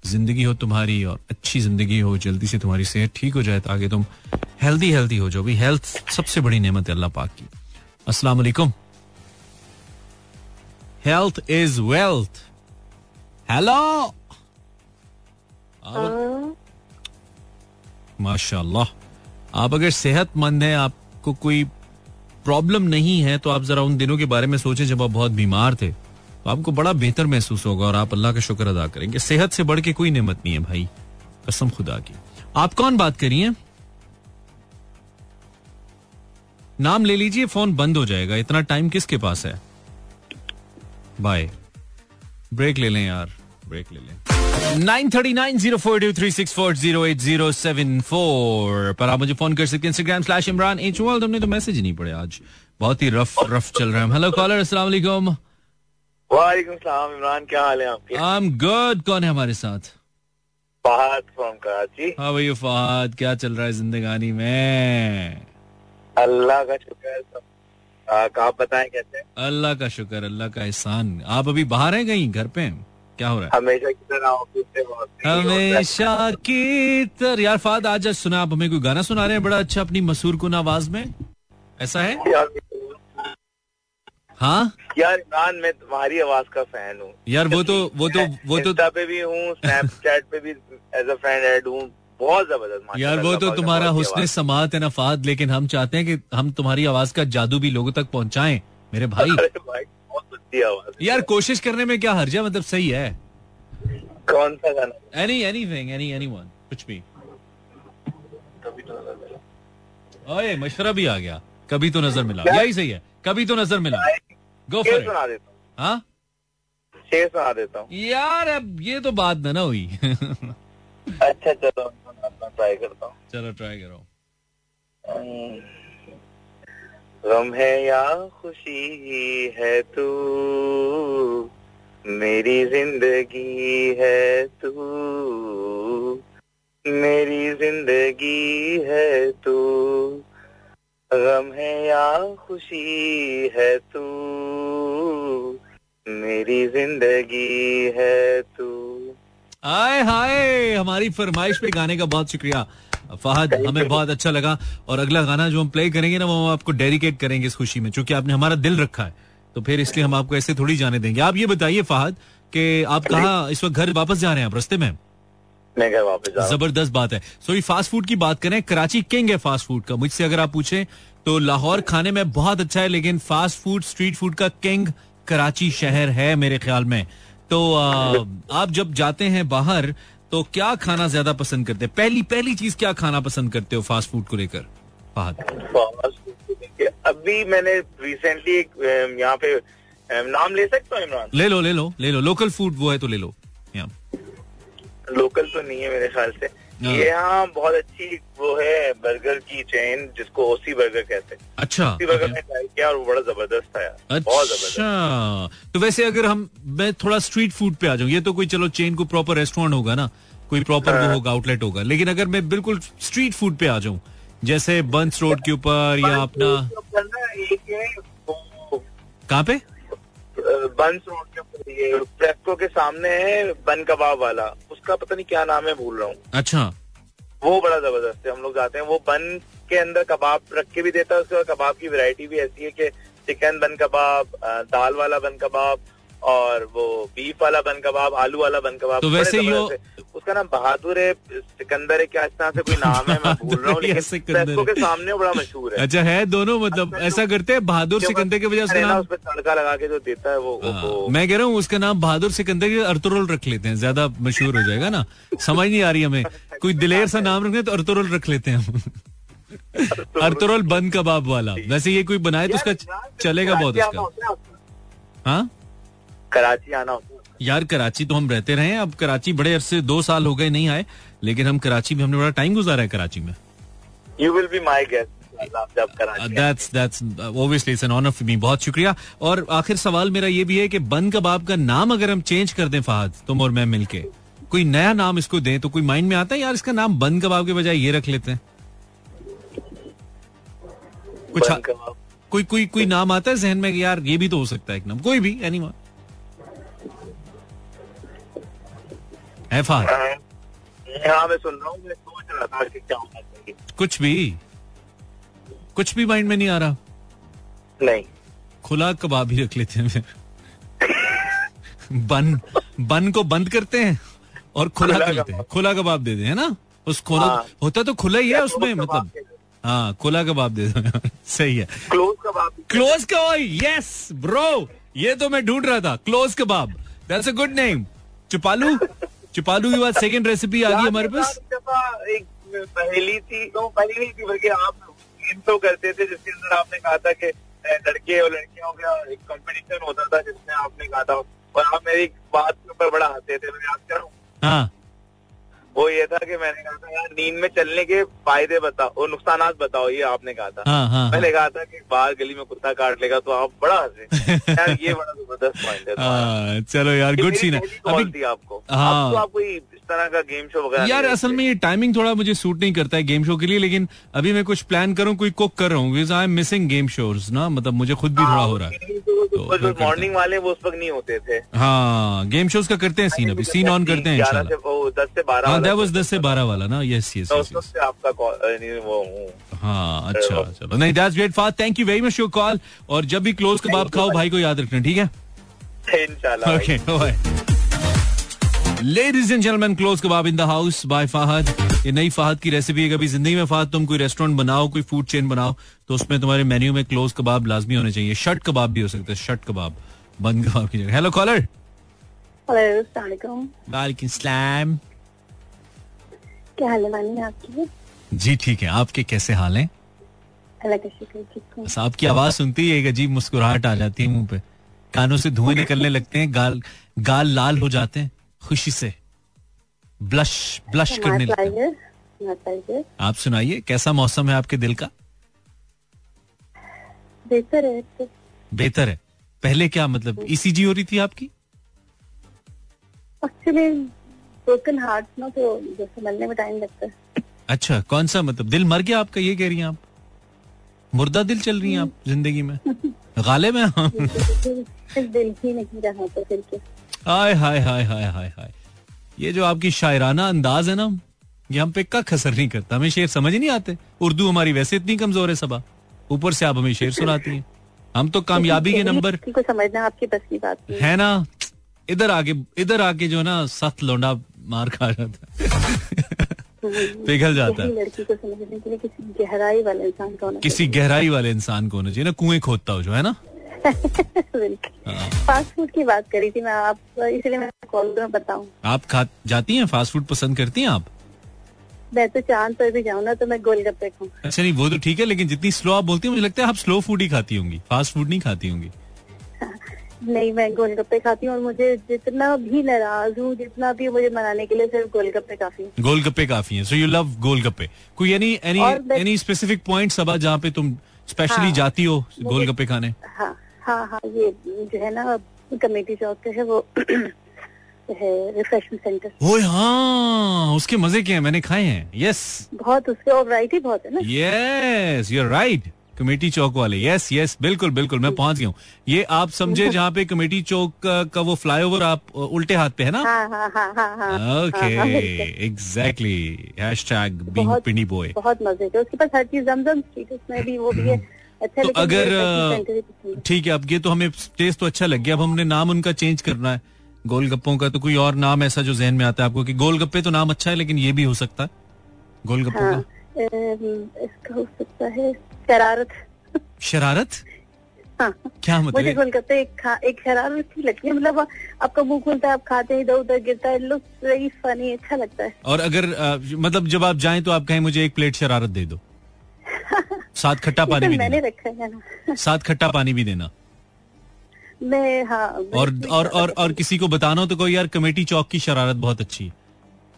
ज़िंदगी हो तुम्हारी और अच्छी ज़िंदगी हो जल्दी से तुम्हारी सेहत ठीक हो जाए ताकि तुम हेल्दी हेल्दी हो जाओ। भी हेल्थ सबसे बड़ी नेमत है अल्लाह पाक की। अस्सलाम वालेकुम हेल्थ इज़ वेल्थ हेलो माशाल्लाह। आप अगर सेहतमंद हैं आपको कोई प्रॉब्लम नहीं है तो आप जरा उन दिनों के बारे में सोचें जब आप बहुत बीमार थे। तो आपको बड़ा बेहतर महसूस होगा और आप अल्लाह का शुक्र अदा करेंगे। सेहत से बढ़ के कोई नेमत नहीं है भाई। कसम खुदा की। आप कौन बात करिए नाम ले लीजिए फ़ोन बंद हो जाएगा। इतना टाइम किसके पास है? बाय ब्रेक ले लें यार. ब्रेक ले लें. Nine thirty nine zero four two three six four zero eight zero seven four पर आप मुझे फ़ोन कर सकते हैं Instagram slash Imran H world हमने तो मैसेज नहीं पड़े आज. बहुत ही रफ रफ चल रहा है. हेलो कॉलर अस्सलाम वालेकुम वालेकुम सलाम इमरान क्या हाल है आपके? आई एम गुड कौन है हमारे साथ? फहद फ्रॉम कराची। हाँ भैया फहद? क्या चल रहा है जिंदगानी में? अल्लाह का शुक्र है सब आप बताएँ कैसे? अल्लाह का शुक्र अल्लाह का एहसान। आप अभी बाहर हैं कहीं घर पे हैं? क्या हो रहा है? हमेशा की तरह ऑफ़िस से। हमेशा की तरह यार फाद आज आज सुना आप हमें कोई गाना सुना रहे हैं बड़ा अच्छा अपनी मसूर कुन आवाज़ में? ऐसा है? यार हाँ? यार इमरान मैं तुम्हारी आवाज़ का फ़ैन हूँ। यार वो तो वो तो वो तो पे भी हूँ स्नैपचैट पे भी एज अ फ्रेंड ऐड हूँ। बहुत ज़बरदस्त यार वो तो तुम्हारा हुस्न। समात है ना फाद लेकिन हम चाहते हैं कि हम तुम्हारी आवाज़ का जादू भी लोगों तक पहुंचाएँ मेरे भाई। आवाज़। यार कोशिश करने में क्या हर्जा मतलब सही है। कौन सा गाना? एनी एनीथिंग एनी एनीवन कुछ भी। ओए मशवरा भी आ गया। कभी तो नज़र मिला। यही सही है। कभी तो नज़र मिला। गो फॉर सुना देता हूँ। हाँ? शेर सुना देता हूँ। यार अब ये तो बात ना ना हुई। अच्छा चलो ट्राई करता हूँ। चलो ट्राई करो। गम है या खुशी है तू मेरी ज़िंदगी है तू मेरी ज़िंदगी है तू गम है या खुशी है तू मेरी ज़िंदगी है तू। आए हाय हमारी फरमाइश पे गाने का बहुत शुक्रिया। फहद हमें बहुत अच्छा लगा। और अगला गाना जो हम प्ले करेंगे ना वो हम आपको डेडिकेट करेंगे इस खुशी में क्योंकि आपने हमारा दिल रखा है। तो फिर इसलिए हम आपको ऐसे थोड़ी जाने देंगे। आप ये बताइए फहद कि आप कहा इस वक्त घर वापस जा रहे हैं आप रस्ते में? मैं घर वापस जा रहा ज़बरदस्त बात है। सो ये फास्ट फ़ूड की बात करें कराची किंग है फास्ट फ़ूड का। मुझसे अगर आप पूछें तो लाहौर खाने में बहुत अच्छा है लेकिन फास्ट फ़ूड स्ट्रीट फ़ूड का किंग कराची शहर है मेरे ख्याल में। तो आप जब जाते हैं बाहर तो क्या खाना ज़्यादा पसंद करते हैं? पहली पहली चीज़ क्या खाना पसंद करते हो फास्ट फ़ूड को लेकर? फास्ट फ़ूड को लेके अभी मैंने रिसेंटली एक यहाँ पे नाम ले सकता हूँ इमरान? ले लो ले लो ले लो। लोकल फ़ूड वो है तो ले लो। यहाँ लोकल तो नहीं है मेरे ख्याल से। यहाँ बहुत अच्छी वो है बर्गर की चेन जिसको ओसी बर्गर कहते हैं। अच्छा ओसी बर्गर. में ट्राई किया और वो बड़ा ज़बरदस्त था यार अच्छा, बहुत ज़बरदस्त। अच्छा तो वैसे अगर हम मैं थोड़ा स्ट्रीट फ़ूड पे आ जाऊँ ये तो कोई चलो चेन को प्रॉपर रेस्टोरेंट होगा ना कोई प्रॉपर वो होगा आउटलेट होगा लेकिन अगर मैं बिल्कुल स्ट्रीट फ़ूड पे आ जाऊँ जैसे बंस रोड के ऊपर या अपना ना है कहाँ पे? बंस रोड ये प्रेस्को के सामने है बन कबाब वाला। उसका पता नहीं क्या नाम है भूल रहा हूँ। अच्छा। वो बड़ा ज़बरदस्त है हम लोग जाते हैं। वो बन के अंदर कबाब रख के भी देता है उसके बाद कबाब की वैरायटी भी ऐसी है कि चिकन बन कबाब दाल वाला बन कबाब और वो बीफ वाला बन कबाब आलू वाला बन कबाब तो वैसे है। उसका नाम बहादुर है सिकंदर है क्या इस तरह से कोई नाम है मैं भूल रहा हूँ लेकिन सिकंदर के सामने बड़ा मशहूर है। अच्छा है दोनों मतलब ऐसा करते हैं बहादुर सिकंदर की वजह उसका नाम उस पर तड़का लगा के जो देता है वो, हाँ, वो मैं कह रहा हूँ उसका नाम बहादुर सिकंदर के अर्तुरुल रख लेते हैं ज़्यादा मशहूर हो जाएगा ना। समझ नहीं आ रही हमें कोई दिलेर सा नाम रखते तो अर्तुरुल रख लेते हैं हम। अर्तुरुल बन कबाब वाला वैसे ये कोई बनाए तो उसका चलेगा बहुत उसका? हाँ? कराची आना है। यार कराची तो हम रहते रहे अब कराची बड़े अरसे दो साल हो गए नहीं आए लेकिन हम कराची में हमने बड़ा टाइम गुजारा है कराची में। You will be my guest बहुत शुक्रिया। और आखिर सवाल मेरा ये भी है कि बन कबाब का नाम अगर हम चेंज कर दें फहद तुम और मैं मिलके कोई नया नाम इसको दें तो कोई माइंड में आता है? यार इसका नाम बन कबाब के बजाय ये रख लेते हैं? कुछ कोई कोई कोई नाम आता है जहन में यार ये भी तो हो सकता है एक नाम। कोई भी एनी है हाँ मैं सुन रहा हूँ मैं सोच रहा था कि क्या होना चाहिए। कुछ भी। कुछ भी माइंड में नहीं आ रहा। नहीं। खुला कबाब ही रख लेते हैं फिर। बन बन को बंद करते हैं और खुला कर लेते हैं। खुला कबाब दे दें है ना? उस खुला हाँ। होता तो खुला ही है उसमें मतलब। हाँ खुला कबाब दे दो। सही है। Close kebab close kebab yes bro ये तो मैं ढूंढ रहा था। Close kebab. That's a good name चुपालू? चुपालू के बाद सेकंड रेसिपी आ गई हमारे पास? एक पहेली थी तो पहली नहीं थी बल्कि आप गेम शो करते थे जिसके अंदर आपने कहा था कि लड़के और लड़कियों का एक कंपटीशन होता था जिसमें आपने कहा था। और आप मेरी बात के ऊपर बड़ा हँसते थे मैं याद कर रहा हाँ। वो ये था कि मैंने कहा था यार नींद में चलने के फ़ायदे बताओ और नुकसान बताओ ये आपने कहा था। हाँ हाँ मैंने कहा था कि बाहर गली में कुत्ता काट लेगा तो आप बड़ा हंसे। यार ये बड़ा ज़बरदस्त पॉइंट है। हाँ, चलो यार गुड सीन है। अभी थी आपको। हाँ। अब तो आप कोई इस तरह का गेम शो वगैरह यार असल में ये टाइमिंग थोड़ा मुझे सूट नहीं करता है गेम शो के लिए लेकिन अभी मैं कुछ प्लान करूँ कोई कुक कर रहा हूँ I am missing game shows ना? मतलब मुझे खुद भी थोड़ा हो रहा है। तो तो मॉर्निंग वाले वो उस वक्त नहीं होते थे। हाँ गेम शोज़ का करते हैं सीन अभी। सीन ऑन करते हैं दस से बारह हाँ दैट वाज 10 से 12 वाला ना यस यस तो यस उस आपका वो हूँ अच्छा चलो नहीं that's great fast thank you very much your call और जब भी क्लोज कबाब खाओ भाई को याद रखना ठीक है? इंशाल्लाह Okay, bye. Ladies and gentlemen, close kebab in the house? By Fahad. ये नई फाहद की रेसिपी है कभी ज़िंदगी में फाहद तुम कोई रेस्टोरेंट बनाओ कोई फ़ूड चेन बनाओ तो उसमें तुम्हारे मेन्यू में क्लोज कबाब लाजमी होने चाहिए। शर्ट कबाब भी हो सकता है शर्ट कबाब बंद कबाब की जगह। हेलो कॉलर हेलो वालेकुम सलाम। क्या हाल है वानी आपकी? जी ठीक है। आपके कैसे हाल हैं? अल्लाह का आवाज़ सुनते ही एक अजीब मुस्कुराहट आ जाती है मुँह पे। कानों से धुएँ निकलने लगते हैं गाल गाल लाल हो जाते हैं खुशी से। ब्लश ब्लश करने लगते हैं। आप सुनाइए कैसा मौसम है आपके दिल का? बेहतर है बेहतर है। पहले क्या मतलब ईसीजी हो रही थी आपकी? एक्चुअली ब्रोकन हार्ट ना तो जैसे मरने में टाइम लगता है। अच्छा कौन सा मतलब? दिल मर गया आपका ये कह रही हैं आप? मुर्दा दिल चल रही हैं आप ज़िंदगी में? गाले में हाँ। दिल ही नहीं रहा तो फिर हाय हाय हाय हाय हाय हाय। ये जो आपकी शायराना अंदाज है ना ये हम पे का खसर नहीं करता। हमें शेर समझ नहीं आते। उर्दू हमारी वैसे इतनी कमज़ोर है सबा। ऊपर से आप हमें शेर सुनाती हैं। हम तो कामयाबी के नंबर समझना आपकी बस की बात है ना? इधर आके इधर आके जो ना सख्त लौंडा मार खा जाता है। पिघल जाता है। लड़की को समझने के लिए किसी गहराई वाले इंसान का किसी गहराई वाले इंसान को होना चाहिए ना कुएँ खोदता हो जो है ना? हाँ। फास्ट फ़ूड की बात करी थी मैं आप इसलिए मैं कॉल में बताऊँ। आप खा जाती हैं? फास्ट फ़ूड पसंद करती हैं आप? मैं तो चाँद पर भी जाऊँ ना तो मैं गोलगप्पे खाऊं। अच्छा नहीं वो तो ठीक है लेकिन जितनी स्लो आप बोलती हैं मुझे लगता है आप स्लो फ़ूड ही खाती होंगी। फास्ट फ़ूड नहीं खाती होंगी। नहीं मैं गोलगप्पे खाती हूँ और मुझे जितना भी नाराज़ हूँ जितना भी मुझे मनाने के लिए सिर्फ़ गोलगप्पे काफ़ी है। गोलगप्पे काफ़ी हैं। So you love golgappe. कोई any any any specific point Saba जहाँ पे तुम स्पेशली हाँ, जाती हो गोलगप्पे खाने? हाँ हाँ हाँ ये जो है ना कमेटी चौक पे है वो है रिफ्रेशमेंट सेंटर ओए हाँ उसके मज़े क्या है मैंने खाए हैं। यस बहुत उसके और वैरायटी बहुत है ना। Yes you are right committee Chowk वाले। यस यस बिल्कुल बिल्कुल मैं पहुँच गया हूँ। ये आप समझे जहाँ पे कमेटी चौक का, वो फ्लाईओवर आप उल्टे हाथ पे है ना? हाँ हाँ हाँ हाँ हाँ। ओके। एग्जैक्टली हैशटैग बीइंग बहुत- पिनी बॉय बहुत मज़े के उसके पास हर चीज़ उसमें भी वो भी है। अच्छा तो अगर। ठीक है अब ये तो हमें टेस्ट तो अच्छा लग गया। अब हमने नाम उनका चेंज करना है। गोलगप्पों का तो कोई और नाम ऐसा जो जहन में आता है आपको? कि गोलगप्पे तो नाम अच्छा है लेकिन ये भी हो सकता है। गोलगप्पों हाँ का। इसका हो सकता है शरारत। शरारत? हाँ। क्या मतलब मुझे गोलगप्पे एक खा एक शरारत सी लगती है मतलब आपका मुँह खुलता है आप खाते हैं इधर उधर गिरता है लुक वेरी फनी अच्छा लगता है। और अगर अ, मतलब जब आप जाएँ तो आप कहें मुझे एक प्लेट शरारत दे दो। साथ खट्टा पानी तो भी मैंने रखा है ना। साथ खट्टा पानी भी देना। मैं हाँ और और और और किसी को बताना हो तो कोई यार कमेटी चौक की शरारत बहुत अच्छी है।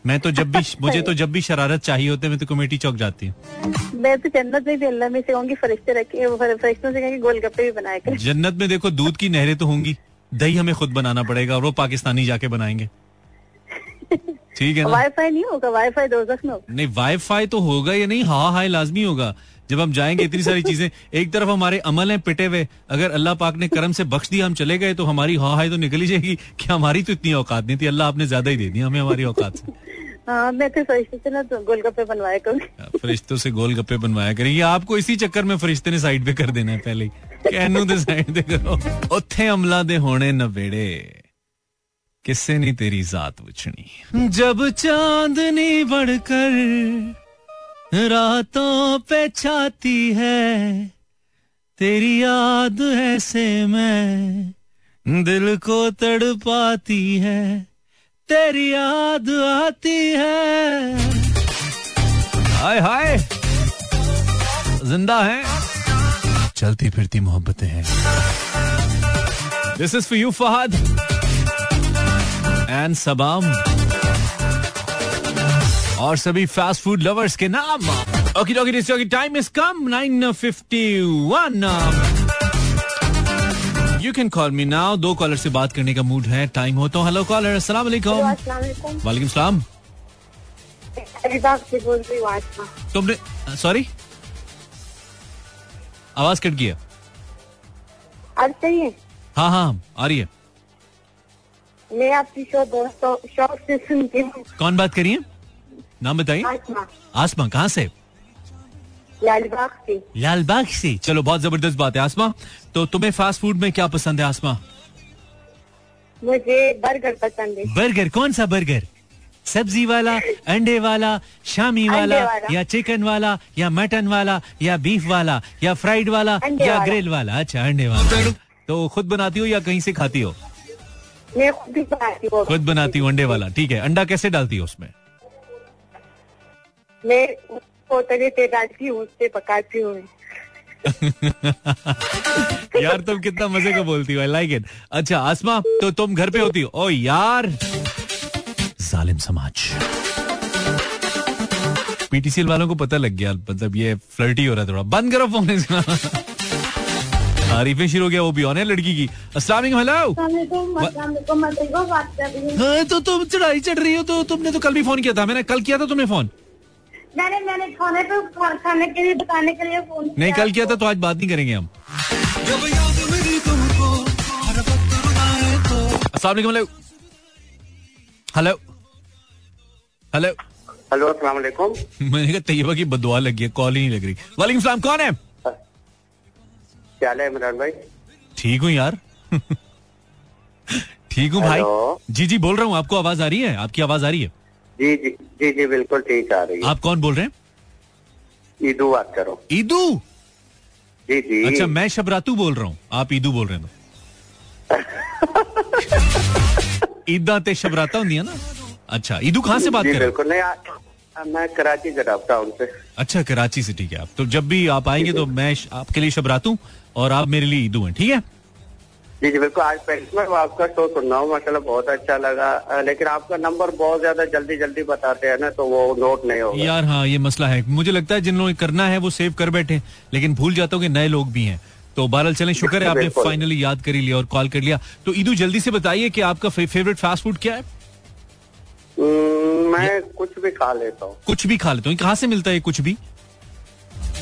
मैं तो जब भी मुझे तो जब भी शरारत चाहिए होते मैं तो कमेटी चौक जाती हूँ। मैं तो जन्नत में भी अल्लाह में से कहूँगी फरिश्ते रखे फरिश्तों से कहेंगे गोलगप्पे भी कर। जन्नत में देखो दूध की नहरें तो होंगी दही हमें खुद बनाना पड़ेगा और वो पाकिस्तानी जाके बनाएँगे। ठीक है ना? वाईफाई नहीं होगा वाईफाई दो होगा। नहीं वाईफाई तो होगा या नहीं? हाँ हाई लाजमी होगा। जब हम जाएँगे इतनी सारी चीज़ें एक तरफ़ हमारे अमल हैं पिटे हुए अगर अल्लाह पाक ने करम से बख्श दिया हम चले गए तो हमारी हाँ हाई तो निकल ही जाएगी। कि हमारी तो इतनी औकात नहीं थी? अल्लाह आपने ज़्यादा ही दे दी हमें हमारी औकात से। हाँ, फरिश्तों से गोल गप्पे बनवाया करूँगी। करेंगे आपको इसी चक्कर में फरिश्ते ने साइड पे कर देना है पहले कहनू दे साइड पे करो। उत्थे अमला दे होने नबेड़े। किसे नी तेरी जात पूछनी जब चांदनी बढ़कर रातों पे छाती है, तेरी याद ऐसे में दिल को तड़पाती है। तेरी याद आती है। हाय हाय। ज़िंदा है। चलती फिरती मोहब्बतें हैं। This is for you Fahad and Saba और सभी फास्ट फ़ूड लवर्स के नाम। Okay dokey this time is come 951 you can call me now दो कॉलर से बात करने का मूड है. टाइम हो. तो हेलो कॉलर अस्सलाम वालेकुम वालेकुम सलाम तुमने सॉरी आवाज़ कट गया हाँ। हाँ आ रही है। मैं आपकी शो दोस्तों शौक से सुनती हूँ। कौन बात करिए नाम बताइए। आसमा। आसमा कहाँ से? लालबाग से। लालबाग से? चलो बहुत ज़बरदस्त बात है आसमा। तो तुम्हें फास्ट फ़ूड में क्या पसंद है आसमा? मुझे बर्गर पसंद है। बर्गर कौन सा बर्गर सब्ज़ी वाला अंडे वाला शामी वाला, वाला। या चिकन वाला या मटन वाला या बीफ वाला या फ्राइड वाला या वाला। ग्रिल वाला? अच्छा अंडे वाला। तो खुद बनाती हो या कहीं से खाती हो? मैं खुद बनाती हूँ। खुद बनाती हूँ अंडे वाला। ठीक है अंडा कैसे डालती हो उसमें? मैं उसको तवे पे डालती हूँ उससे पकाती हूँ। यार तुम कितना मज़े का बोलती हो आई लाइक इट अच्छा आसमा तो तुम घर पे होती हो? ओ यार। जालिम समाज। पीटीसीएल वालों को पता लग गया मतलब ये फ्लर्टी हो रहा है थोड़ा। बंद करो फ़ोन इसका तारीफें शुरू हो गया वो भी ऑन है लड़की की। अस्सलाम वालेकुम हेलो हाँ, तो तुम चढ़ाई चढ़ रही हो तो तुमने तो कल भी फ़ोन किया था। मैंने कल किया था तुम्हें फ़ोन मैंने मैंने खाने पे खाने के लिए बताने के लिए फ़ोन नहीं कल किया था तो आज बात नहीं करेंगे हम। अस्सलाम वालेकुम हेलो। हेलो। हेलो। अस्सलाम वालेकुम मैंने कहा तैयबा की बदुआ लगी है कॉल ही नहीं लग रही। वालेकुम सलाम कौन है? क्या है इमरान भाई? ठीक हूँ यार। ठीक हूँ भाई। जी जी बोल रहा हूँ आपको आवाज़ आ रही है? आपकी आवाज़ आ रही है? जी जी जी जी बिल्कुल ठीक आ रही है। आप कौन बोल रहे हैं? ईदू बात करो। ईदू? जी जी। अच्छा मैं शबरातू बोल रहा हूँ। आप ईदू बोल रहे हैं तो। ईदा ते शबराता होंगी ना? अच्छा ईदू कहाँ से बात कर रहे हैं? बिल्कुल नहीं मैं कराची से रहा हूँ उनसे। अच्छा कराची से ठीक है। आप तो जब भी आप आएँगे तो मैं आपके लिए शबरातू और आप मेरे लिए ईदू हैं ठीक है? जी जी बिल्कुल। आज पहले मैं आपका शो सुन रहा हूँ माशाल्लाह बहुत अच्छा लगा। लेकिन आपका नंबर बहुत ज़्यादा जल्दी जल्दी बताते हैं ना तो वो नोट नहीं होगा। यार हाँ ये मसला है। मुझे लगता है जिन लोगों को करना है वो सेव कर बैठे लेकिन भूल जाता हूँ कि नए लोग भी हैं। तो बहरहाल चले शुक्र है आपने फाइनली याद कर लिया और कॉल कर लिया। तो ईदू जल्दी से बताइए कि आपका फेवरेट फास्ट फ़ूड क्या है? हम्म, मैं कुछ भी खा लेता हूँ। कुछ भी खा लेता हूँ। कहाँ से मिलता है कुछ भी?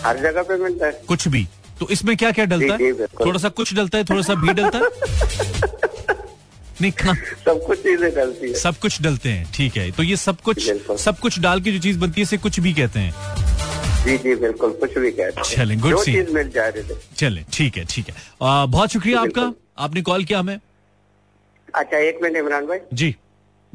हर जगह पे मिलता है। कुछ भी। तो इसमें क्या क्या डलता है? थोड़ा सा कुछ डलता है थोड़ा सा भी डलता है? नहीं खा सब कुछ चीज़ें डलती है। सब कुछ डलते हैं ठीक है। तो ये सब कुछ सब कुछ डाल के जो चीज़ बनती है इसे कुछ भी कहते हैं। जी जी बिल्कुल कुछ भी कहते हैं। चलें, good जो. मिल चले ठीक है ठीक है। आ, बहुत शुक्रिया आपका। आपने कॉल किया हमें। अच्छा एक मिनट इमरान भाई। जी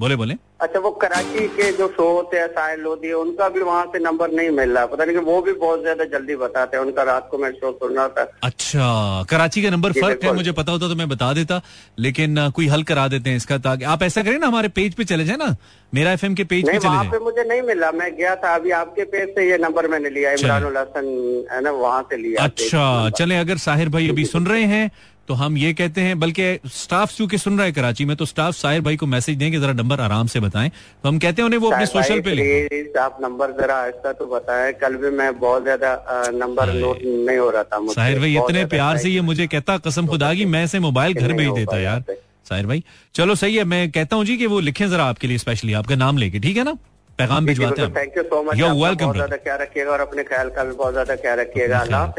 बोले बोले। अच्छा वो कराची के जो शो होते हैं साहिल लोधी उनका भी वहाँ से नंबर नहीं मिल रहा। पता नहीं कि वो भी बहुत ज़्यादा जल्दी बताते हैं। उनका रात को मैं शो सुन रहा था। अच्छा कराची का नंबर फ़र्क है मुझे पता होता तो मैं बता देता लेकिन कोई हल करा देते हैं इसका ताकि आप ऐसा करें ना हमारे पेज पे चले जाए ना। मेरा एफएम के पेज पे चले पे मुझे नहीं मिला। मैं गया था अभी आपके पेज से ये नंबर मैंने लिया इमरान हसन है ना वहाँ से लिया। अच्छा चले अगर साहिर भाई अभी सुन रहे हैं तो हम ये कहते हैं बल्कि स्टाफ चूँकि सुन रहा है कराची में तो स्टाफ साहिर भाई को मैसेज दें कि जरा नंबर आराम से बताएँ। तो हम कहते हैं उन्हें वो अपने सोशल पे लिखें। आप नंबर जरा आहिस्ता तो बताएँ। कल भी मैं बहुत ज़्यादा नंबर नोट नहीं हो रहा था मुझसे। साहिर भाई इतने प्यार से ये मुझे कहता कसम खुदा की मैं से मोबाइल घर भेज देता यार। साहिर भाई चलो सही है मैं कहता हूँ जी कि वो लिखें जरा आपके लिए स्पेशली आपका नाम लेके ठीक है ना? पैगाम भिजवाते हैं thank you so much welcome ख्याल रखिएगा और अपने ख्याल का भी बहुत ज़्यादा ख्याल रखिएगा।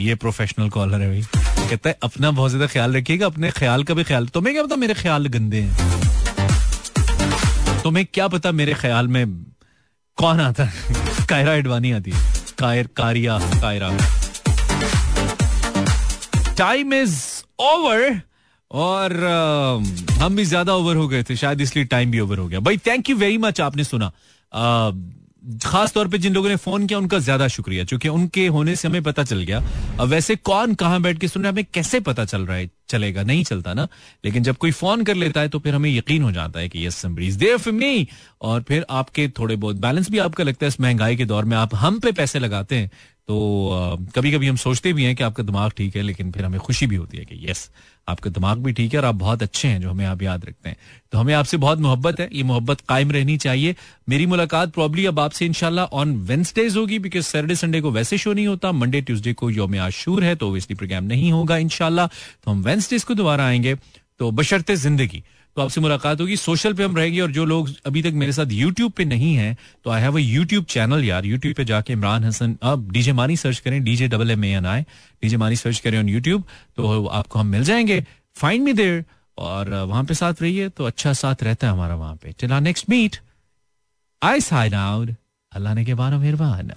ये प्रोफेशनल कॉलर है भाई। कहता है अपना बहुत ज़्यादा ख्याल रखिएगा अपने ख्याल का भी ख्याल। तुम्हें क्या पता मेरे ख्याल गंदे हैं? तुम्हें क्या पता मेरे ख्याल में कौन आता है? कायरा एडवानी आती है। कायर कारिया कायरा। टाइम इज़ ओवर और अ, हम भी ज़्यादा ओवर हो गए थे शायद इसलिए टाइम भी ओवर हो गया। भाई थैंक यू वेरी मच आपने सुना। अ, खास तौर पे जिन लोगों ने फ़ोन किया, उनका ज़्यादा शुक्रिया। क्योंकि उनके होने से हमें पता चल गया। अब वैसे कौन कहाँ बैठ के सुन रहा है, हमें कैसे पता चल रहा है, चलेगा, नहीं चलता ना। लेकिन जब कोई फ़ोन कर लेता है तो फिर हमें यकीन हो जाता है कि यस देयर फॉर मी और फिर आपके थोड़े बहुत बैलेंस भी आपका लगता है इस महँगाई के दौर में। आप हम पे पैसे लगाते हैं तो कभी कभी हम सोचते भी हैं कि आपका दिमाग ठीक है, लेकिन फिर हमें खुशी भी होती है कि यस आपका दिमाग भी ठीक है और आप बहुत अच्छे हैं, जो हमें आप याद रखते हैं। तो हमें आपसे बहुत मोहब्बत है, ये मोहब्बत कायम रहनी चाहिए। मेरी मुलाकात प्रॉब्ली अब आपसे इनशाला ऑन वेंसडेज होगी बिकॉज़ सैटरडे संडे को वैसे शो नहीं होता मंडे ट्यूसडे को योम आशूर है तो इसलिए प्रोग्राम नहीं होगा इंशाल्लाह। तो हम वेंसडेज को दोबारा आएँगे। तो बशर्ते ज़िंदगी। तो आपसे मुलाकात होगी। सोशल पे हम रहेंगे और जो लोग अभी तक मेरे साथ यूट्यूब पे नहीं है तो I have a YouTube channel यार। यूट्यूब पे जाके इमरान हसन अब डीजे मानी सर्च करें DJ double M A N I DJ Mani search करें ऑन यूट्यूब तो आपको हम मिल जाएँगे। फाइंड मी देर और वहाँ पे साथ रहिए तो अच्छा साथ रहता है हमारा वहाँ पे। Till next meet I sign out Allah ने के बारो मेहरबान